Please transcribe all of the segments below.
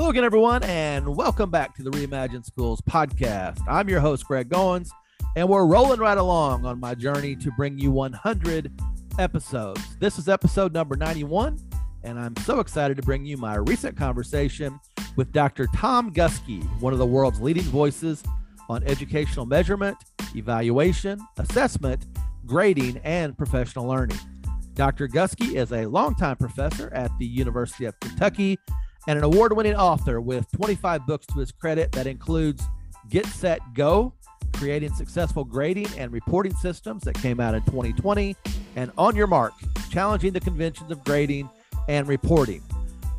Hello again, everyone, and welcome back to the Reimagine Schools podcast. I'm your host, Greg Goins, and we're rolling right along on my journey to bring you 100 episodes. This is episode number 91, and I'm so excited to bring you my recent conversation with Dr. Tom Guskey, one of the world's leading voices on educational measurement, evaluation, assessment, grading, and professional learning. Dr. Guskey is a longtime professor at the University of Kentucky and an award winning author with 25 books to his credit that includes Get Set Go, creating successful grading and reporting systems that came out in 2020, and On Your Mark, challenging the conventions of grading and reporting.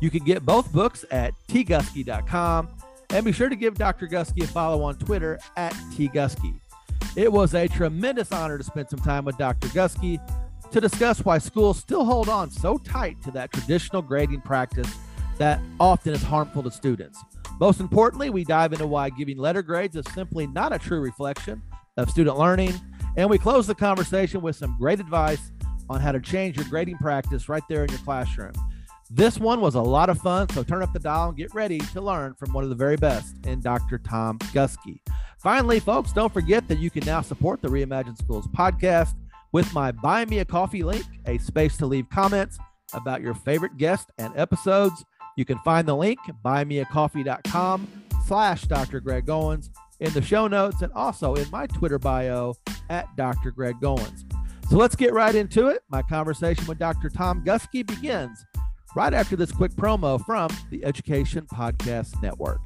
You can get both books at tguskey.com and be sure to give Dr. Guskey a follow on Twitter at tguskey. It was a tremendous honor to spend some time with Dr. Guskey to discuss why schools still hold on so tight to that traditional grading practice that often is harmful to students. Most importantly, we dive into why giving letter grades is simply not a true reflection of student learning. And we close the conversation with some great advice on how to change your grading practice right there in your classroom. This one was a lot of fun, so turn up the dial and get ready to learn from one of the very best in Dr. Tom Guskey. Finally, folks, don't forget that you can now support the Reimagine Schools podcast with my Buy Me a Coffee link, a space to leave comments about your favorite guest and episodes. You can find the link, buymeacoffee.com slash Dr. Greg Goins in the show notes and also in my Twitter bio at Dr. Greg Goins. So let's get right into it. My conversation with Dr. Tom Guskey begins right after this quick promo from the Education Podcast Network.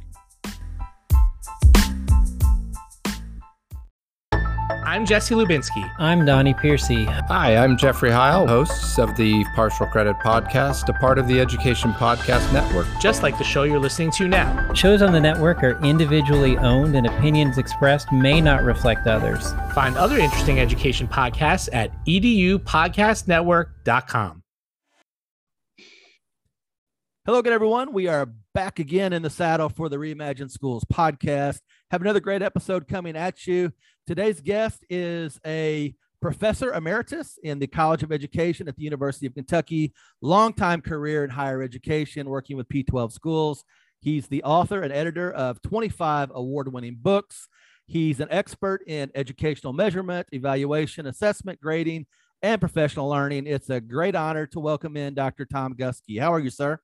I'm Jesse Lubinsky. I'm Donnie Piercy. Hi, I'm Jeffrey Heil, hosts of the Partial Credit Podcast, a part of the Education Podcast Network. Just like the show you're listening to now. Shows on the network are individually owned, and opinions expressed may not reflect others. Find other interesting education podcasts at edupodcastnetwork.com. Hello again, everyone. We are back again in the saddle for the Reimagine Schools podcast. Have another great episode coming at you. Today's guest is a professor emeritus in the College of Education at the University of Kentucky, longtime career in higher education, working with P12 schools. He's the author and editor of 25 award winning books. He's an expert in educational measurement, evaluation, assessment, grading, and professional learning. It's a great honor to welcome in Dr. Tom Guskey. How are you, sir?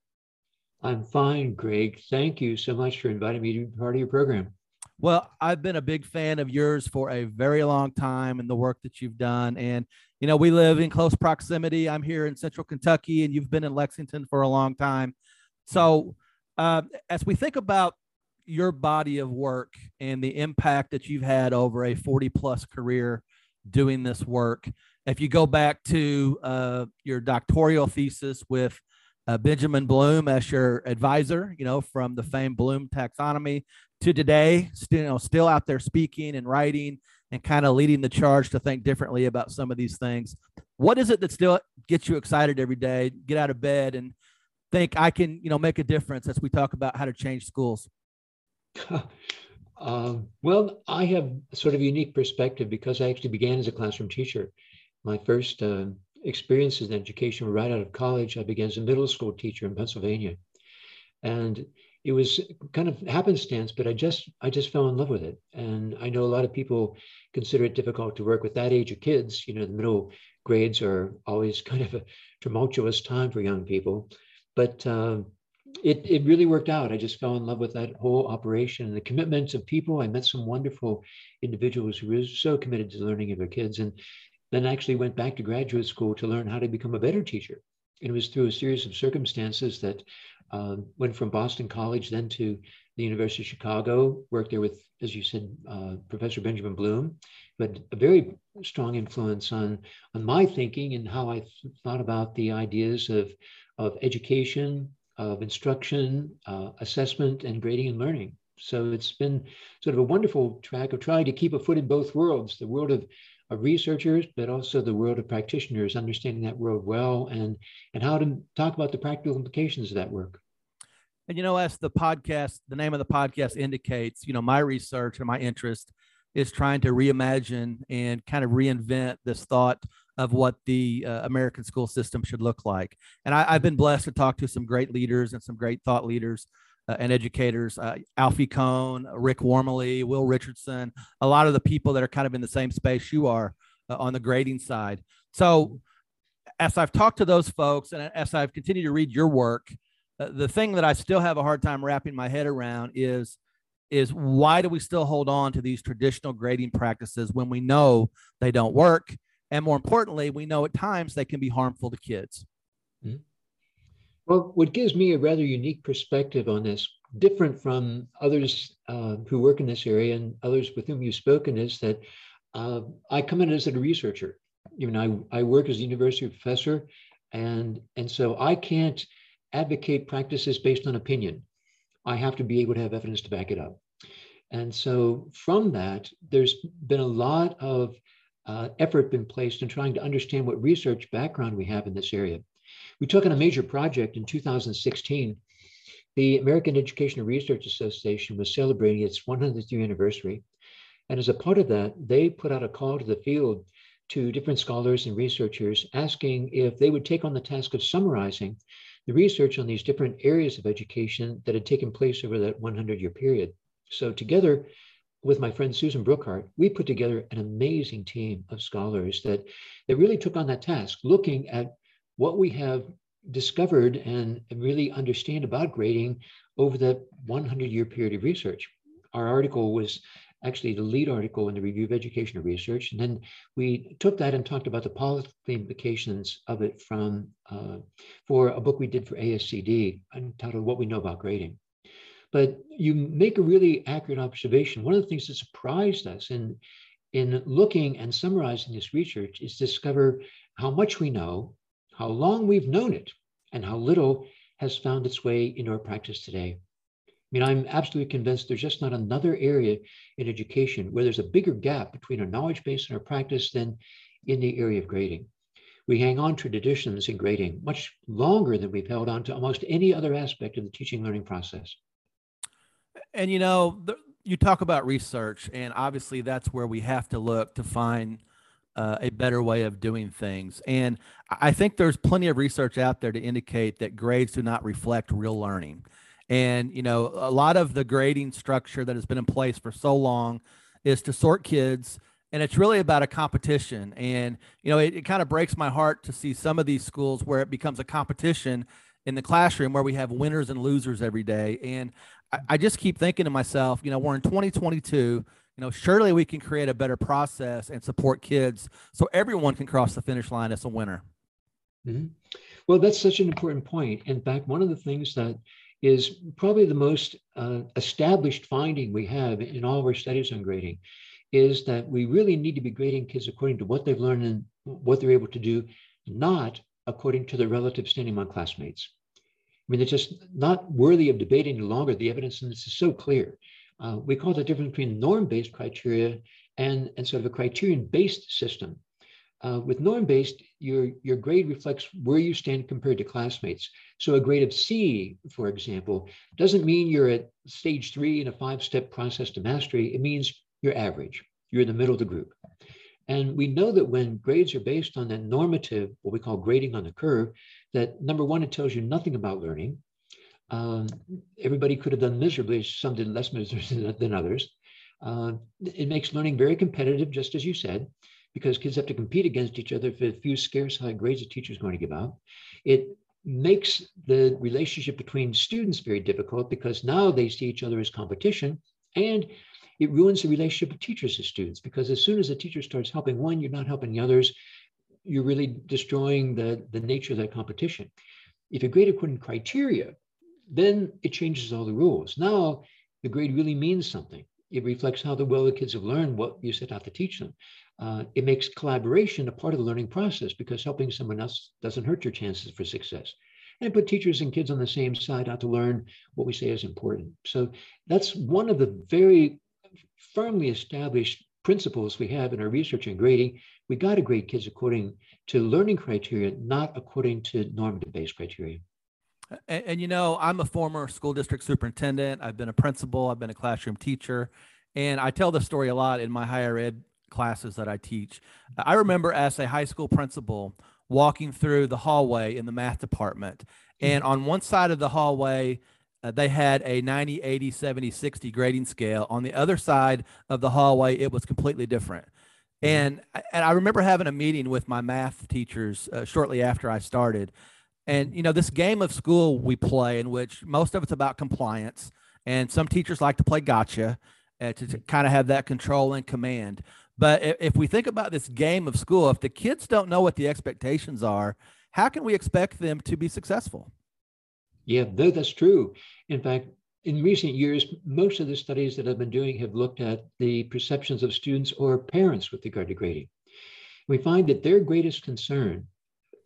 I'm fine, Greg. Thank you so much for inviting me to be part of your program. Well, I've been a big fan of yours for a very long time and the work that you've done. And, you know, we live in close proximity. I'm here in central Kentucky and you've been in Lexington for a long time. So, uh, as we think about your body of work and the impact that you've had over a 40 plus career doing this work, if you go back to uh, your doctoral thesis with uh, Benjamin Bloom as your advisor, you know, from the famed Bloom taxonomy to today, still, you know, still out there speaking and writing and kind of leading the charge to think differently about some of these things. What is it that still gets you excited every day, get out of bed and think I can, you know, make a difference as we talk about how to change schools? um, well, I have sort of unique perspective because I actually began as a classroom teacher. My first uh, experiences in education were right out of college. I began as a middle school teacher in Pennsylvania. And it was kind of happenstance, but I just I just fell in love with it. And I know a lot of people consider it difficult to work with that age of kids. You know, the middle grades are always kind of a tumultuous time for young people, but um, it it really worked out. I just fell in love with that whole operation and the commitments of people. I met some wonderful individuals who were so committed to learning of their kids, and then actually went back to graduate school to learn how to become a better teacher. And it was through a series of circumstances that um, went from Boston College then to the University of Chicago, worked there with, as you said, uh, Professor Benjamin Bloom, who had a very strong influence on, on my thinking and how I th- thought about the ideas of, of education, of instruction, uh, assessment, and grading and learning. So it's been sort of a wonderful track of trying to keep a foot in both worlds the world of, of researchers, but also the world of practitioners, understanding that world well and, and how to talk about the practical implications of that work. And you know, as the podcast, the name of the podcast indicates, you know, my research and my interest is trying to reimagine and kind of reinvent this thought of what the uh, American school system should look like. And I, have been blessed to talk to some great leaders and some great thought leaders uh, and educators, uh, Alfie Kohn, Rick Wormeli, Will Richardson, a lot of the people that are kind of in the same space you are uh, on the grading side. So, as I've talked to those folks and as I've continued to read your work, the thing that I still have a hard time wrapping my head around is is why do we still hold on to these traditional grading practices when we know they don't work? And more importantly we know at times they can be harmful to kids. Mm-hmm. well what gives me a rather unique perspective on this different from others uh, who work in this area and others with whom you've spoken is that uh, i come in as a researcher. You know I, I work as a university professor and and so i can't advocate practices based on opinion I have to be able to have evidence to back it up. And so from that, there's been a lot of uh, effort been placed in trying to understand what research background we have in this area. We took on a major project in 2016. The American Educational Research Association was celebrating its 100th year anniversary. And as a part of that, they put out a call to the field to different scholars and researchers asking if they would take on the task of summarizing the research on these different areas of education that had taken place over that 100 year period. So, together with my friend Susan Brookhart, we put together an amazing team of scholars that, that really took on that task, looking at what we have discovered and, really understand about grading over that 100 year period of research. Our article was actually the lead article in the Review of Educational Research. And then we took that and talked about the policy implications of it from uh, for a book we did for ASCD entitled What We Know About Grading. But you make a really accurate observation. One of the things that surprised us in, in looking and summarizing this research is discover how much we know, how long we've known it, and how little has found its way into our practice today. I mean, I'm absolutely convinced there's just not another area in education where there's a bigger gap between our knowledge base and our practice than in the area of grading. We hang on to traditions in grading much longer than we've held on to almost any other aspect of the teaching learning process. And you know, the, you talk about research, and obviously that's where we have to look to find uh, a better way of doing things. And I think there's plenty of research out there to indicate that grades do not reflect real learning. And, you know, a lot of the grading structure that has been in place for so long is to sort kids. And it's really about a competition. And, you know, it, it kind of breaks my heart to see some of these schools where it becomes a competition in the classroom where we have winners and losers every day. And I, I just keep thinking to myself, you know, we're in 2022 you know surely we can create a better process and support kids so everyone can cross the finish line as a winner mm-hmm. well that's such an important point in fact one of the things that is probably the most uh, established finding we have in all of our studies on grading is that we really need to be grading kids according to what they've learned and what they're able to do, not according to their relative standing among classmates. I mean, it's just not worthy of debate any longer. The evidence in this is so clear. Uh, we call the difference between norm-based criteria and, and sort of a criterion-based system. Uh, with norm-based, your, your grade reflects where you stand compared to classmates. So a grade of C, for example, doesn't mean you're at stage three in a five-step process to mastery. It means you're average. You're in the middle of the group. And we know that when grades are based on that normative, what we call grading on the curve, that number one, it tells you nothing about learning. Um, everybody could have done miserably, some did less miserably than others. Uh, it makes learning very competitive, just as you said because kids have to compete against each other for a few scarce high grades a teacher is going to give out. It makes the relationship between students very difficult because now they see each other as competition and it ruins the relationship of teachers to students because as soon as a teacher starts helping one, you're not helping the others. You're really destroying the, the nature of that competition. If you grade according to criteria, then it changes all the rules. Now the grade really means something. It reflects how the well the kids have learned what you set out to teach them uh, it makes collaboration a part of the learning process because helping someone else doesn't hurt your chances for success. And put teachers and kids on the same side out to learn what we say is important. So that's one of the very firmly established principles we have in our research and grading. We got to grade kids according to learning criteria, not according to normative based criteria. And, and, you know, I'm a former school district superintendent. I've been a principal. I've been a classroom teacher. And I tell the story a lot in my higher ed classes that I teach. I remember as a high school principal walking through the hallway in the math department, mm-hmm. and on one side of the hallway, uh, they had a 90, 80, 70, 60 grading scale. On the other side of the hallway, it was completely different. Mm-hmm. And, and I remember having a meeting with my math teachers uh, shortly after I started. And, you know, this game of school we play, in which most of it's about compliance, and some teachers like to play gotcha uh, to, to kind of have that control and command. But if, we think about this game of school, if the kids don't know what the expectations are, how can we expect them to be successful? Yeah, no, that's true. In fact, in recent years, most of the studies that I've been doing have looked at the perceptions of students or parents with regard to grading. We find that their greatest concern,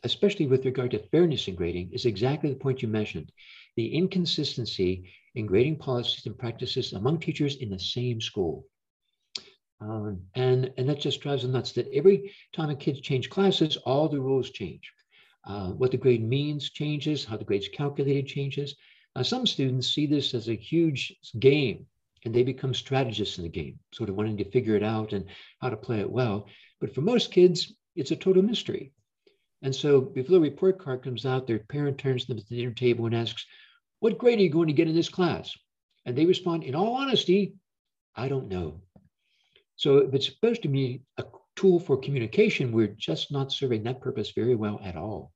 especially with regard to fairness in grading, is exactly the point you mentioned the inconsistency in grading policies and practices among teachers in the same school. Um, and, and that just drives them nuts that every time a kid change classes, all the rules change. Uh, what the grade means changes, how the grade's calculated changes. Some students see this as a huge game and they become strategists in the game, sort of wanting to figure it out and how to play it well. But for most kids, it's a total mystery. And so before the report card comes out, their parent turns to them at the dinner table and asks, What grade are you going to get in this class? And they respond, In all honesty, I don't know. So if it's supposed to be a tool for communication, we're just not serving that purpose very well at all.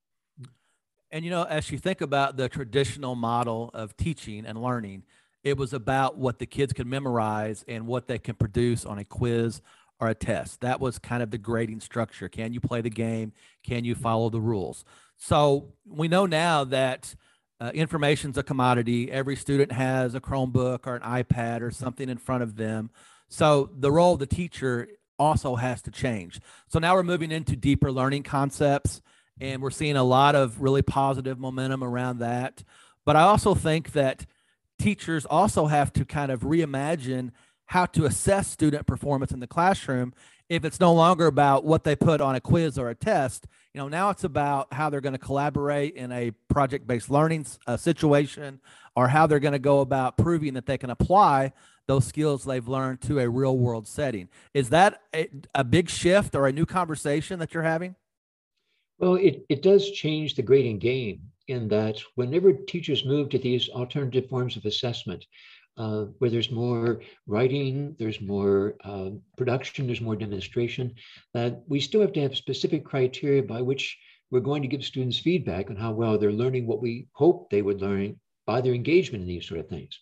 And you know, as you think about the traditional model of teaching and learning, it was about what the kids could memorize and what they can produce on a quiz or a test. That was kind of the grading structure. Can you play the game? Can you follow the rules? So we know now that uh, information's a commodity. Every student has a Chromebook or an iPad or something in front of them. So the role of the teacher also has to change. So now we're moving into deeper learning concepts and we're seeing a lot of really positive momentum around that. But I also think that teachers also have to kind of reimagine how to assess student performance in the classroom if it's no longer about what they put on a quiz or a test you know now it's about how they're going to collaborate in a project-based learning uh, situation or how they're going to go about proving that they can apply those skills they've learned to a real world setting is that a, a big shift or a new conversation that you're having well, it, it does change the grading game in that whenever teachers move to these alternative forms of assessment, uh, where there's more writing, there's more uh, production, there's more demonstration, that we still have to have specific criteria by which we're going to give students feedback on how well they're learning what we hope they would learn by their engagement in these sort of things.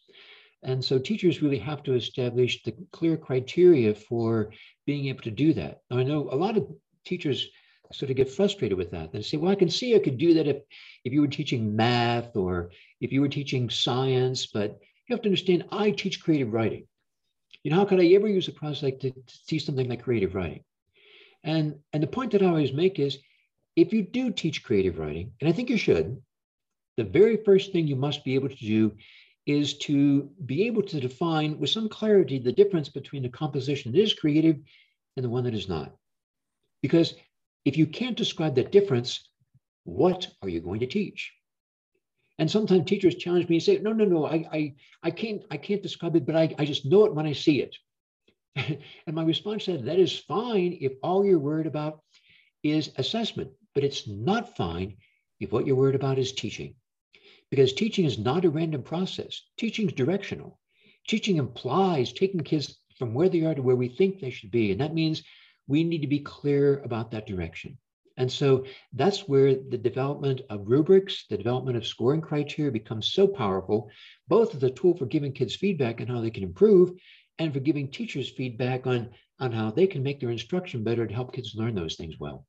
And so teachers really have to establish the clear criteria for being able to do that. Now, I know a lot of teachers sort of get frustrated with that and say, well, I can see I could do that if, if you were teaching math or if you were teaching science, but you have to understand I teach creative writing. You know, how could I ever use a process like to, to teach something like creative writing? And, and the point that I always make is if you do teach creative writing, and I think you should, the very first thing you must be able to do is to be able to define with some clarity the difference between the composition that is creative and the one that is not. Because if you can't describe that difference, what are you going to teach? And sometimes teachers challenge me and say, no, no, no, I, I, I can't, I can't describe it, but I, I just know it when I see it. and my response said, that is fine if all you're worried about is assessment, but it's not fine if what you're worried about is teaching. Because teaching is not a random process. Teaching is directional. Teaching implies taking kids from where they are to where we think they should be. And that means we need to be clear about that direction. And so that's where the development of rubrics, the development of scoring criteria becomes so powerful, both as a tool for giving kids feedback on how they can improve and for giving teachers feedback on, on how they can make their instruction better to help kids learn those things well.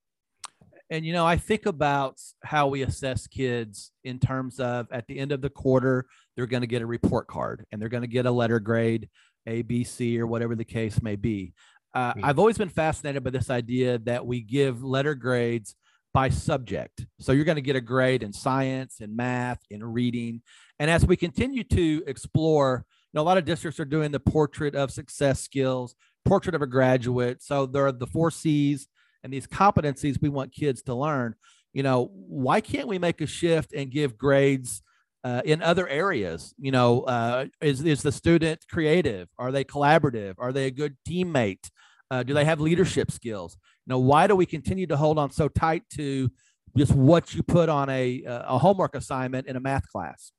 And, you know, I think about how we assess kids in terms of at the end of the quarter, they're going to get a report card and they're going to get a letter grade, A, B, C, or whatever the case may be. Uh, I've always been fascinated by this idea that we give letter grades by subject. So you're going to get a grade in science, in math, in reading. And as we continue to explore, you know, a lot of districts are doing the portrait of success skills, portrait of a graduate. So there are the four C's and these competencies we want kids to learn. You know, why can't we make a shift and give grades uh, in other areas? You know, uh, is is the student creative? Are they collaborative? Are they a good teammate? Uh, do they have leadership skills? You know, why do we continue to hold on so tight to just what you put on a a homework assignment in a math class?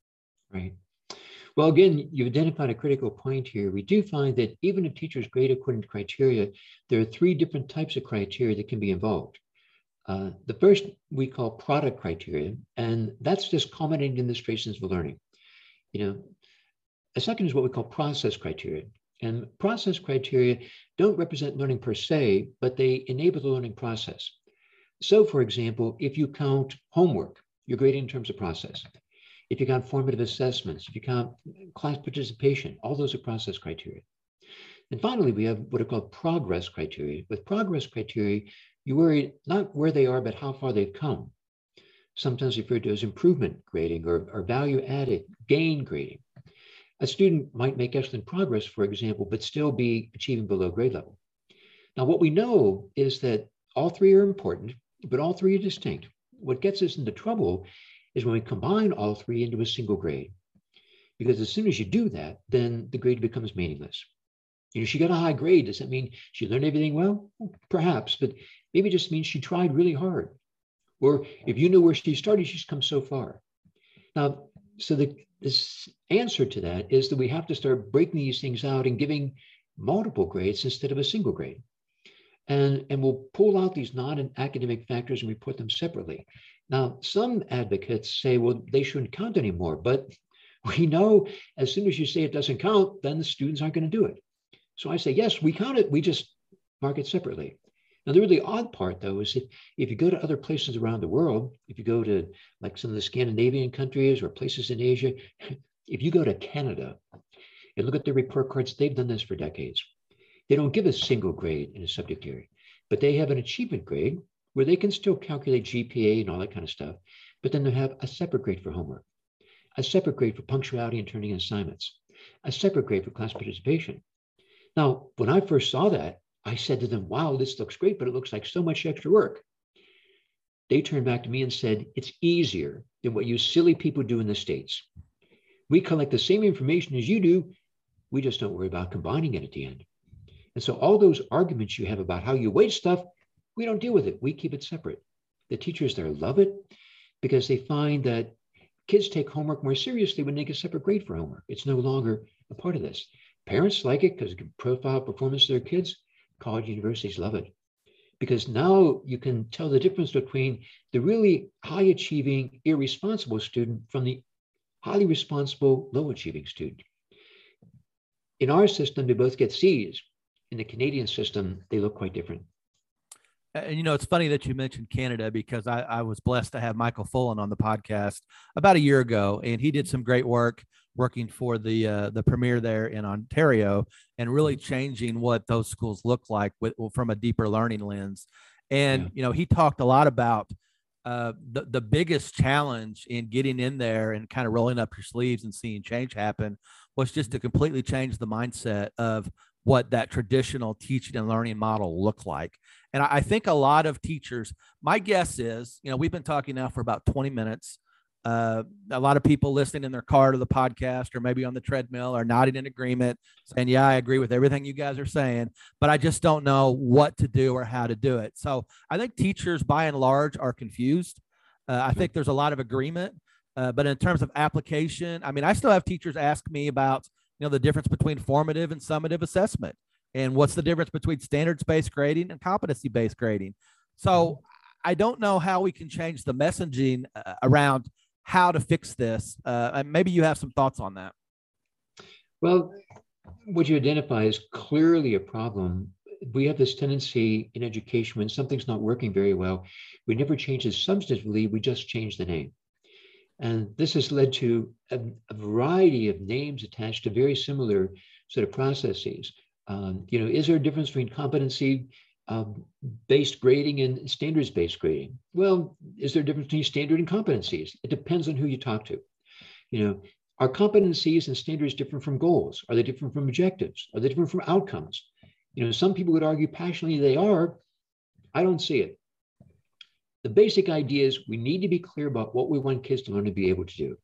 Right. Well, again, you've identified a critical point here. We do find that even if teachers grade according to criteria, there are three different types of criteria that can be involved. Uh, the first we call product criteria, and that's just culminating demonstrations of learning. You know, a second is what we call process criteria. And process criteria don't represent learning per se, but they enable the learning process. So, for example, if you count homework, you're grading in terms of process. If you count formative assessments, if you count class participation, all those are process criteria. And finally, we have what are called progress criteria. With progress criteria, you worry not where they are, but how far they've come. Sometimes referred to as improvement grading or, or value added gain grading. A student might make excellent progress, for example, but still be achieving below grade level. Now, what we know is that all three are important, but all three are distinct. What gets us into trouble is when we combine all three into a single grade. Because as soon as you do that, then the grade becomes meaningless. You know, she got a high grade. Does that mean she learned everything well? Perhaps, but maybe it just means she tried really hard. Or if you know where she started, she's come so far. Now, so the this answer to that is that we have to start breaking these things out and giving multiple grades instead of a single grade. And, and we'll pull out these non-academic factors and we put them separately. Now, some advocates say, well, they shouldn't count anymore, but we know as soon as you say it doesn't count, then the students aren't going to do it. So I say, yes, we count it, we just mark it separately. Now, the really odd part, though, is that if you go to other places around the world, if you go to like some of the Scandinavian countries or places in Asia, if you go to Canada and look at their report cards, they've done this for decades. They don't give a single grade in a subject area, but they have an achievement grade where they can still calculate GPA and all that kind of stuff, but then they have a separate grade for homework, a separate grade for punctuality and turning in assignments, a separate grade for class participation. Now, when I first saw that, I said to them, wow, this looks great, but it looks like so much extra work. They turned back to me and said, it's easier than what you silly people do in the States. We collect the same information as you do. We just don't worry about combining it at the end. And so all those arguments you have about how you weight stuff, we don't deal with it. We keep it separate. The teachers there love it because they find that kids take homework more seriously when they get separate grade for homework. It's no longer a part of this. Parents like it because it can profile performance of their kids. College universities love it because now you can tell the difference between the really high achieving, irresponsible student from the highly responsible, low achieving student. In our system, they both get C's. In the Canadian system, they look quite different. And you know, it's funny that you mentioned Canada because I, I was blessed to have Michael Fullan on the podcast about a year ago, and he did some great work working for the uh, the premier there in Ontario and really changing what those schools look like with, from a deeper learning lens. And yeah. you know, he talked a lot about uh, the the biggest challenge in getting in there and kind of rolling up your sleeves and seeing change happen was just to completely change the mindset of what that traditional teaching and learning model looked like. And I, think a lot of teachers, my guess is, you know, we've been talking now for about 20 minutes. Uh, a lot of people listening in their car to the podcast or maybe on the treadmill are nodding in agreement, saying, Yeah, I agree with everything you guys are saying, but I just don't know what to do or how to do it. So I think teachers by and large are confused. Uh, I think there's a lot of agreement. Uh, but in terms of application, I mean, I still have teachers ask me about you know the difference between formative and summative assessment? And what's the difference between standards based grading and competency based grading? So mm-hmm. i don't know how we can change the messaging uh, around how to fix this uh, and maybe you have some thoughts on that. Well what you identify is clearly a problem. We have this tendency in education when something's not working very well we never change it substantively we just change the name and this has led to a, a variety of names attached to very similar sort of processes. Um, you know, is there a difference between competency um, based grading and standards based grading? Well, is there a difference between standard and competencies? It depends on who you talk to. You know, are competencies and standards different from goals? Are they different from objectives? Are they different from outcomes? You know, some people would argue passionately they are. I don't see it. The basic idea is we need to be clear about what we want kids to learn to be able to do.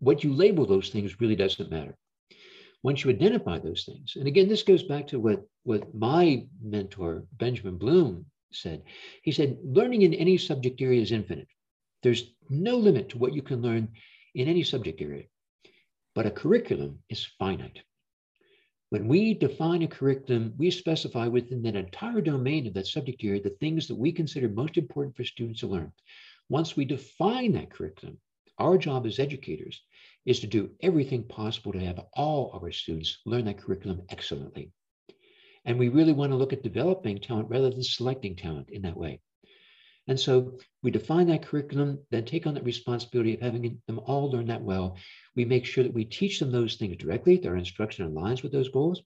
What you label those things really doesn't matter. Once you identify those things, and again, this goes back to what, what my mentor, Benjamin Bloom, said. He said, learning in any subject area is infinite. There's no limit to what you can learn in any subject area. but a curriculum is finite. When we define a curriculum, we specify within that entire domain of that subject area the things that we consider most important for students to learn. Once we define that curriculum, our job as educators is to do everything possible to have all of our students learn that curriculum excellently. And we really want to look at developing talent rather than selecting talent in that way. And so we define that curriculum, then take on that responsibility of having them all learn that well. We make sure that we teach them those things directly, our instruction aligns with those goals.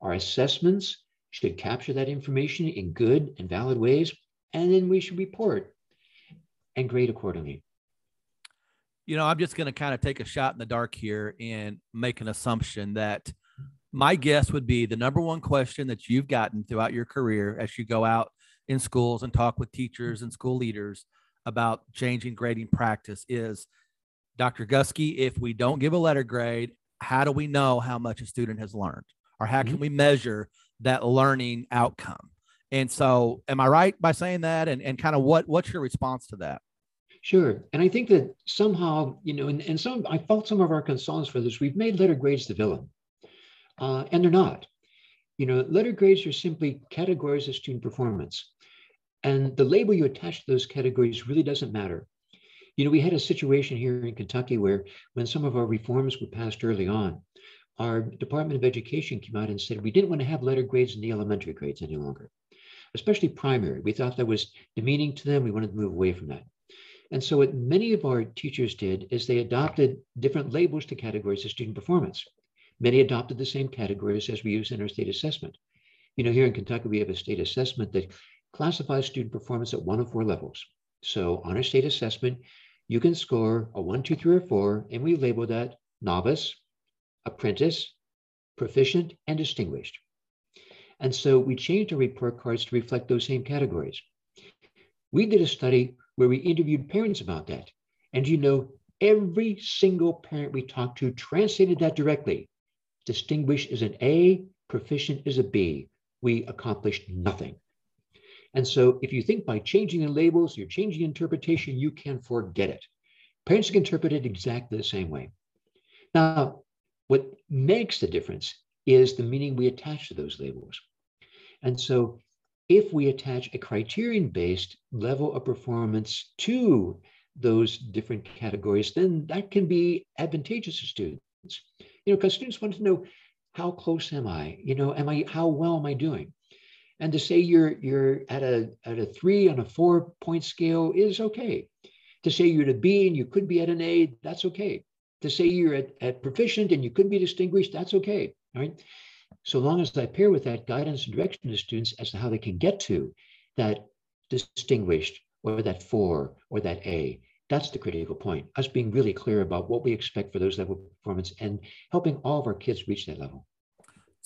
Our assessments should capture that information in good and valid ways, and then we should report and grade accordingly. You know, I'm just going to kind of take a shot in the dark here and make an assumption that my guess would be the number one question that you've gotten throughout your career as you go out in schools and talk with teachers and school leaders about changing grading practice is Dr. Guskey, if we don't give a letter grade, how do we know how much a student has learned? Or how can mm-hmm. we measure that learning outcome? And so am I right by saying that? And, and kind of what what's your response to that? Sure. And I think that somehow, you know, and, and some I fault some of our consultants for this. We've made letter grades the villain. Uh, and they're not. You know, letter grades are simply categories of student performance. And the label you attach to those categories really doesn't matter. You know, we had a situation here in Kentucky where when some of our reforms were passed early on, our Department of Education came out and said we didn't want to have letter grades in the elementary grades any longer, especially primary. We thought that was demeaning to them. We wanted to move away from that. And so what many of our teachers did is they adopted different labels to categories of student performance. Many adopted the same categories as we use in our state assessment. You know, here in Kentucky, we have a state assessment that classifies student performance at one of four levels. So on a state assessment, you can score a one, two, three, or four, and we label that novice, apprentice, proficient, and distinguished. And so we changed our report cards to reflect those same categories. We did a study where we interviewed parents about that. And you know, every single parent we talked to translated that directly. Distinguished is an A, proficient is a B. We accomplished nothing. And so if you think by changing the labels, you're changing interpretation, you can forget it. Parents can interpret it exactly the same way. Now, what makes the difference is the meaning we attach to those labels. And so if we attach a criterion based level of performance to those different categories, then that can be advantageous to students. You know, because students want to know how close am I? You know, am I how well am I doing? And to say you're you're at a at a three on a four point scale is okay. To say you're at a B and you could be at an A, that's okay. To say you're at, at proficient and you could be distinguished, that's okay. Right. So long as I pair with that guidance and direction to students as to how they can get to that distinguished or that four or that A. That's the critical point. Us being really clear about what we expect for those level performance and helping all of our kids reach that level.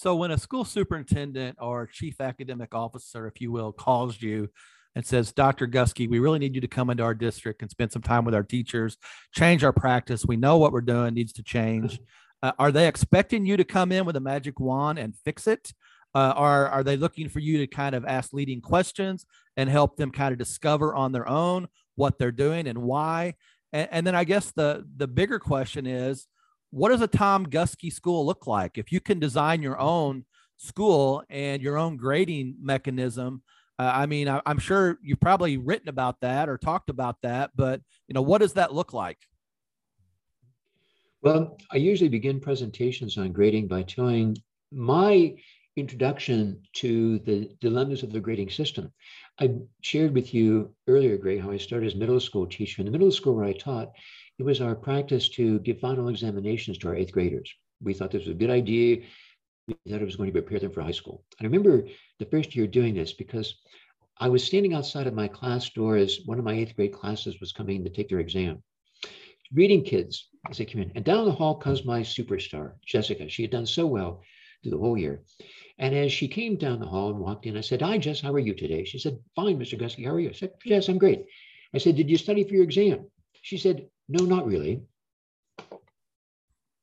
So when a school superintendent or chief academic officer, if you will, calls you and says, Dr. Guskey, we really need you to come into our district and spend some time with our teachers, change our practice. We know what we're doing needs to change. Uh, are they expecting you to come in with a magic wand and fix it? Uh, or are they looking for you to kind of ask leading questions and help them kind of discover on their own what they're doing and why? And, and then I guess the the bigger question is, what does a Tom Guskey school look like? If you can design your own school and your own grading mechanism, uh, I mean, I, I'm sure you've probably written about that or talked about that, but you know, what does that look like? Well, I usually begin presentations on grading by telling my introduction to the dilemmas of the grading system. I shared with you earlier, Greg, how I started as middle school teacher. In the middle school where I taught, it was our practice to give final examinations to our eighth graders. We thought this was a good idea. We thought it was going to prepare them for high school. I remember the first year doing this because I was standing outside of my class door as one of my eighth grade classes was coming to take their exam. Reading kids as they came in. And down the hall comes my superstar, Jessica. She had done so well through the whole year. And as she came down the hall and walked in, I said, Hi, Jess, how are you today? She said, Fine, Mr. Guskey, how are you? I said, Jess, I'm great. I said, Did you study for your exam? She said, no, not really.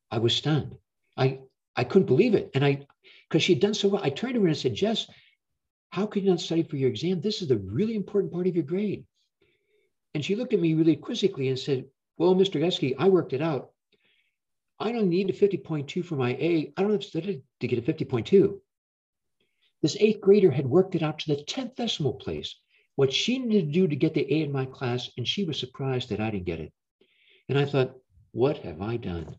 I was stunned. I, I couldn't believe it. And I, because she had done so well, I turned to her and I said, Jess, how could you not study for your exam? This is the really important part of your grade. And she looked at me really quizzically and said, Well, Mr. Guskey, I worked it out. I don't need a 50.2 for my A. I don't have studied to get a 50.2. This eighth grader had worked it out to the 10th decimal place, what she needed to do to get the A in my class, and she was surprised that I didn't get it. And I thought, what have I done?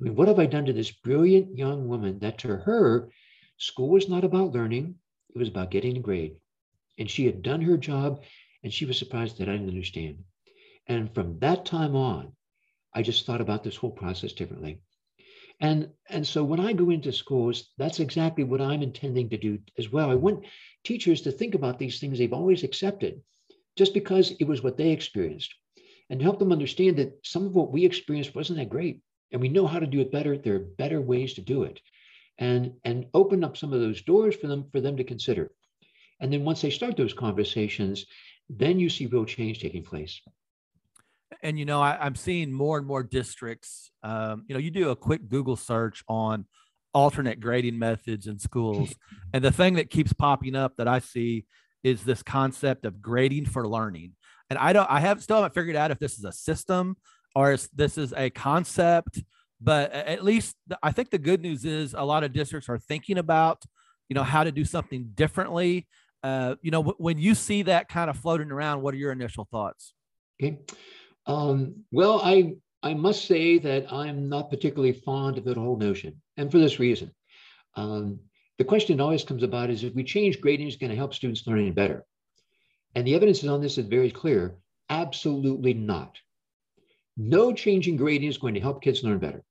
I mean, what have I done to this brilliant young woman that to her, school was not about learning, it was about getting a grade. And she had done her job, and she was surprised that I didn't understand. And from that time on, I just thought about this whole process differently. And, and so when I go into schools, that's exactly what I'm intending to do as well. I want teachers to think about these things they've always accepted just because it was what they experienced and help them understand that some of what we experienced wasn't that great and we know how to do it better. There are better ways to do it and, and open up some of those doors for them, for them to consider. And then once they start those conversations, then you see real change taking place and you know I, am seeing more and more districts um, you know you do a quick google search on alternate grading methods in schools and the thing that keeps popping up that i see is this concept of grading for learning and i don't i have still haven't figured out if this is a system or if this is a concept but at least i think the good news is a lot of districts are thinking about you know how to do something differently uh, you know w- when you see that kind of floating around what are your initial thoughts okay um, well, I, I must say that I'm not particularly fond of that whole notion, and for this reason. Um, the question always comes about is if we change grading, is going to help students learn any better? And the evidence is on this is very clear. Absolutely not. No changing grading is going to help kids learn better.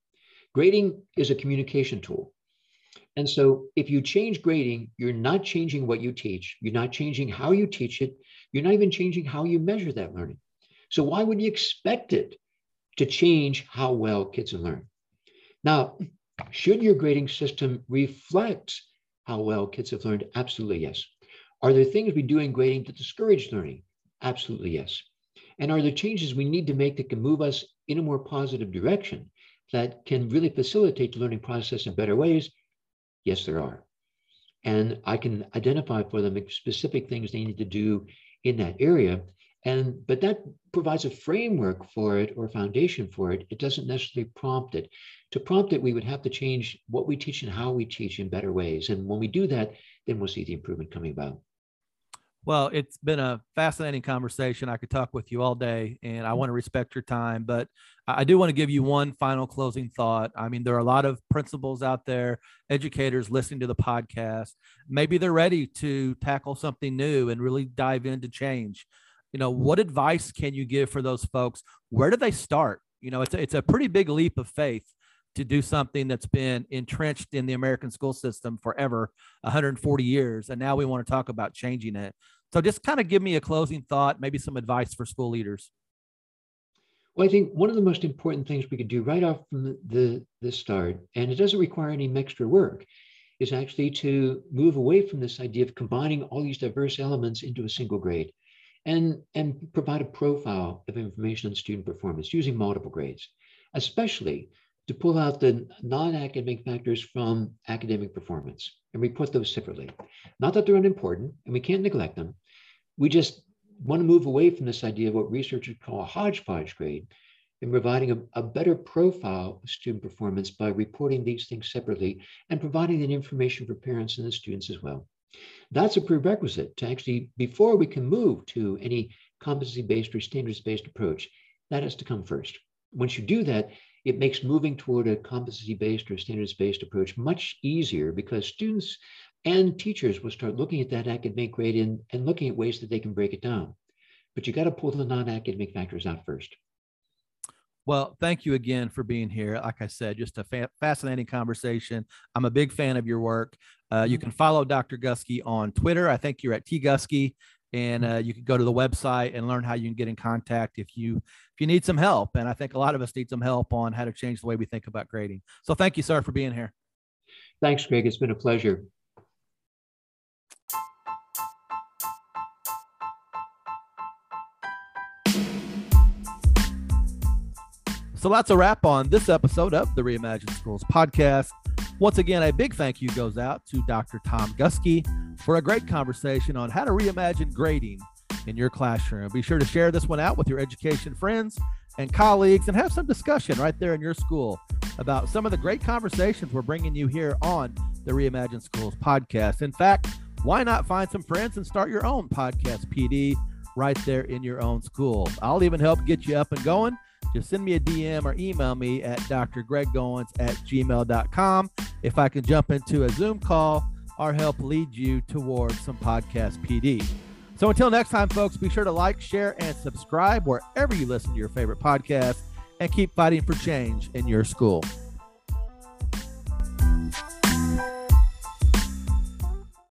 Grading is a communication tool. And so if you change grading, you're not changing what you teach. You're not changing how you teach it. You're not even changing how you measure that learning. So why would you expect it to change how well kids learn? Now, should your grading system reflect how well kids have learned? Absolutely yes. Are there things we do in grading to discourage learning? Absolutely yes. And are there changes we need to make that can move us in a more positive direction that can really facilitate the learning process in better ways? Yes, there are. And I can identify for them specific things they need to do in that area and but that provides a framework for it or foundation for it. It doesn't necessarily prompt it. To prompt it, we would have to change what we teach and how we teach in better ways. And when we do that, then we'll see the improvement coming about. Well, it's been a fascinating conversation. I could talk with you all day, and I mm. want to respect your time, but I do want to give you one final closing thought. I mean, there are a lot of principals out there, educators listening to the podcast. Maybe they're ready to tackle something new and really dive into change you know what advice can you give for those folks where do they start you know it's a, it's a pretty big leap of faith to do something that's been entrenched in the american school system forever 140 years and now we want to talk about changing it so just kind of give me a closing thought maybe some advice for school leaders. Well i think one of the most important things we could do right off from the, the, the start and it doesn't require any extra work is actually to move away from this idea of combining all these diverse elements into a single grade and, and provide a profile of information on student performance using multiple grades, especially to pull out the non-academic factors from academic performance and report those separately. Not that they're unimportant and we can't neglect them. We just want to move away from this idea of what researchers call a hodgepodge grade and providing a, a, better profile of student performance by reporting these things separately and providing that information for parents and the students as well. That's a prerequisite to actually, before we can move to any competency-based or standards-based approach, that has to come first. Once you do that, it makes moving toward a competency-based or standards-based approach much easier because students and teachers will start looking at that academic grade and, and looking at ways that they can break it down. But you got to pull the non-academic factors out first. Well, thank you again for being here. Like I said, just a fa- fascinating conversation. I'm a big fan of your work. Uh, you mm-hmm. can follow Dr. Guskey on Twitter. I think you're at T Guskey, and uh, you can go to the website and learn how you can get in contact if you if you need some help. And I think a lot of us need some help on how to change the way we think about grading. So thank you, sir, for being here. Thanks, Greg. It's been a pleasure. So that's a wrap on this episode of the Reimagine Schools podcast. Once again, a big thank you goes out to Dr. Tom Gusky for a great conversation on how to reimagine grading in your classroom. Be sure to share this one out with your education friends and colleagues and have some discussion right there in your school about some of the great conversations we're bringing you here on the Reimagine Schools podcast. In fact, why not find some friends and start your own podcast PD right there in your own school? I'll even help get you up and going. Just send me a DM or email me at drgreggoins at gmail.com if I can jump into a Zoom call or help lead you towards some podcast PD. So until next time, folks, be sure to like, share, and subscribe wherever you listen to your favorite podcast and keep fighting for change in your school.